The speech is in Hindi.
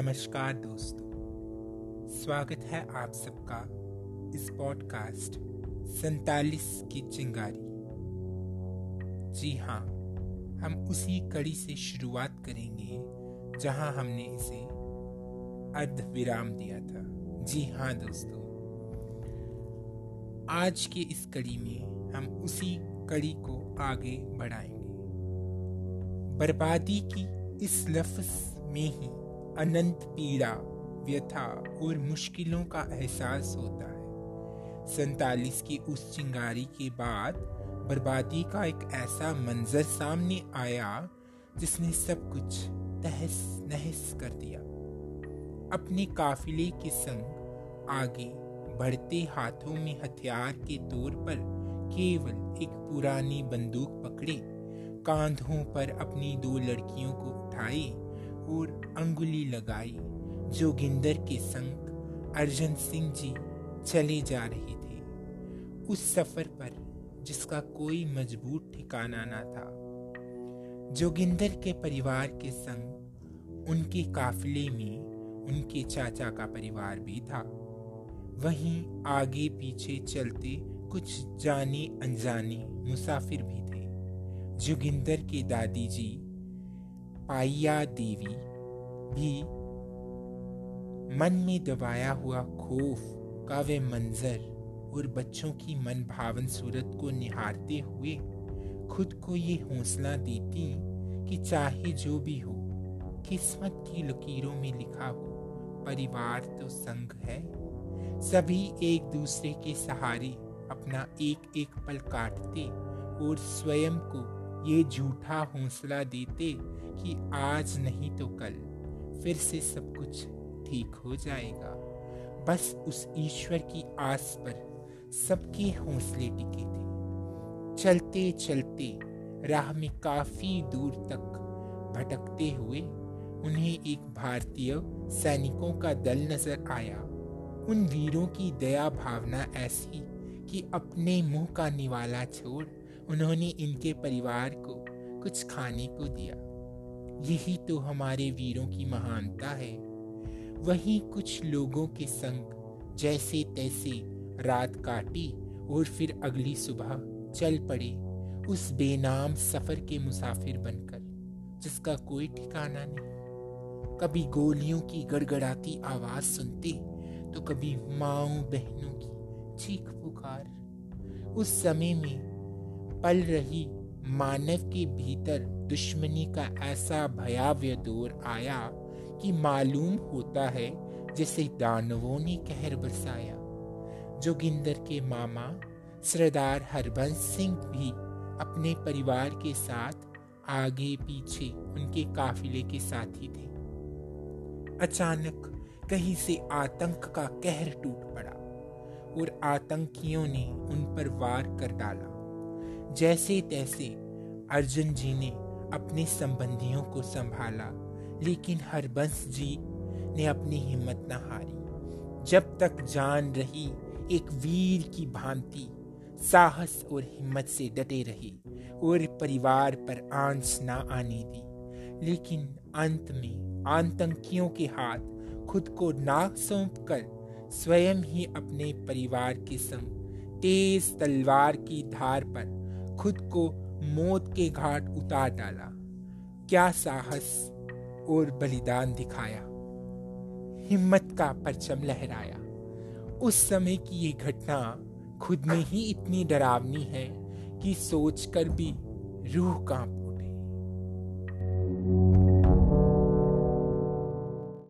नमस्कार दोस्तों। स्वागत है आप सबका इस पॉडकास्ट सैतालीस की चिंगारी। जी हाँ हम उसी कड़ी से शुरुआत करेंगे जहाँ हमने इसे अर्ध विराम दिया था। जी हाँ दोस्तों। आज के इस कड़ी में हम उसी कड़ी को आगे बढ़ाएँगे। बर्बादी की इस लफ्ज में ही अनंत पीड़ा, व्यथा और मुश्किलों का एहसास होता है। सैतालीस की उस चिंगारी के बाद बर्बादी का एक ऐसा मंजर सामने आया जिसने सब कुछ तहस नहस कर दिया। अपने काफिले के संग आगे बढ़ते हाथों में हथियार के तौर पर केवल एक पुरानी बंदूक पकड़े, कांधों पर अपनी दो लड़कियों को उठाए और अंगुली लगाई, जोगिंदर के संग अर्जन सिंह जी चले जा रहे थे। उस सफ़र पर जिसका कोई मज़बूत ठिकाना ना था। जोगिंदर के परिवार के संग, उनके काफिले में उनके चाचा का परिवार भी था। वहीं आगे पीछे चलते कुछ जाने अनजाने मुसाफिर भी थे। जोगिंदर के दादी जी पाइया देवी, भी मन में दबाया हुआ खौफ का वे मंजर और बच्चों की मन भावन सूरत को निहारते हुए खुद को ये हौसला देती कि चाहे जो भी हो, किस्मत की लकीरों में लिखा हो, परिवार तो संग है। सभी एक दूसरे के सहारे अपना एक एक पल काटते और स्वयं को ये झूठा हौसला देते कि आज नहीं तो कल। फिर से सब कुछ ठीक हो जाएगा। बस उस ईश्वर की आस पर सबके हौसले टिके थे। चलते चलते राह में काफ़ी दूर तक भटकते हुए उन्हें एक भारतीय सैनिकों का दल नज़र आया। उन वीरों की दया भावना ऐसी कि अपने मुँह का निवाला छोड़ उन्होंने इनके परिवार को कुछ खाने को दिया। यही तो हमारे वीरों की महानता है। वही कुछ लोगों के संग जैसे तैसे रात काटी और फिर अगली सुबह चल पड़े उस बेनाम सफ़र के मुसाफिर बनकर, जिसका कोई ठिकाना नहीं। कभी गोलियों की गड़गड़ाती आवाज़ सुनते तो कभी माओ बहनों की चीख पुकार। उस समय में पल रही। मानव के भीतर दुश्मनी का ऐसा भयाव्य दौर आया कि मालूम होता है, जैसे दानवों ने कहर बरसाया। जोगिंदर के मामा, सरदार हरबंस सिंह भी अपने परिवार के साथ आगे पीछे उनके काफिले के साथी थे। अचानक कहीं से आतंक का कहर टूट पड़ा और आतंकियों ने उन पर वार कर डाला। जैसे तैसे अर्जुन जी ने अपने संबंधियों को संभाला, लेकिन हरबंस जी ने अपनी हिम्मत न हारी। जब तक जान रही एक वीर की भांति साहस और हिम्मत से डटे रहे और परिवार पर आँच ना आने दी, लेकिन अंत में आतंकियों के हाथ खुद को नाक सौंप कर स्वयं ही अपने परिवार के संग तेज तलवार की धार पर खुद को मौत के घाट उतार डाला। क्या साहस और बलिदान दिखाया। हिम्मत का परचम लहराया। उस समय की ये घटना खुद में ही इतनी डरावनी है कि सोचकर भी रूह काँप उठे।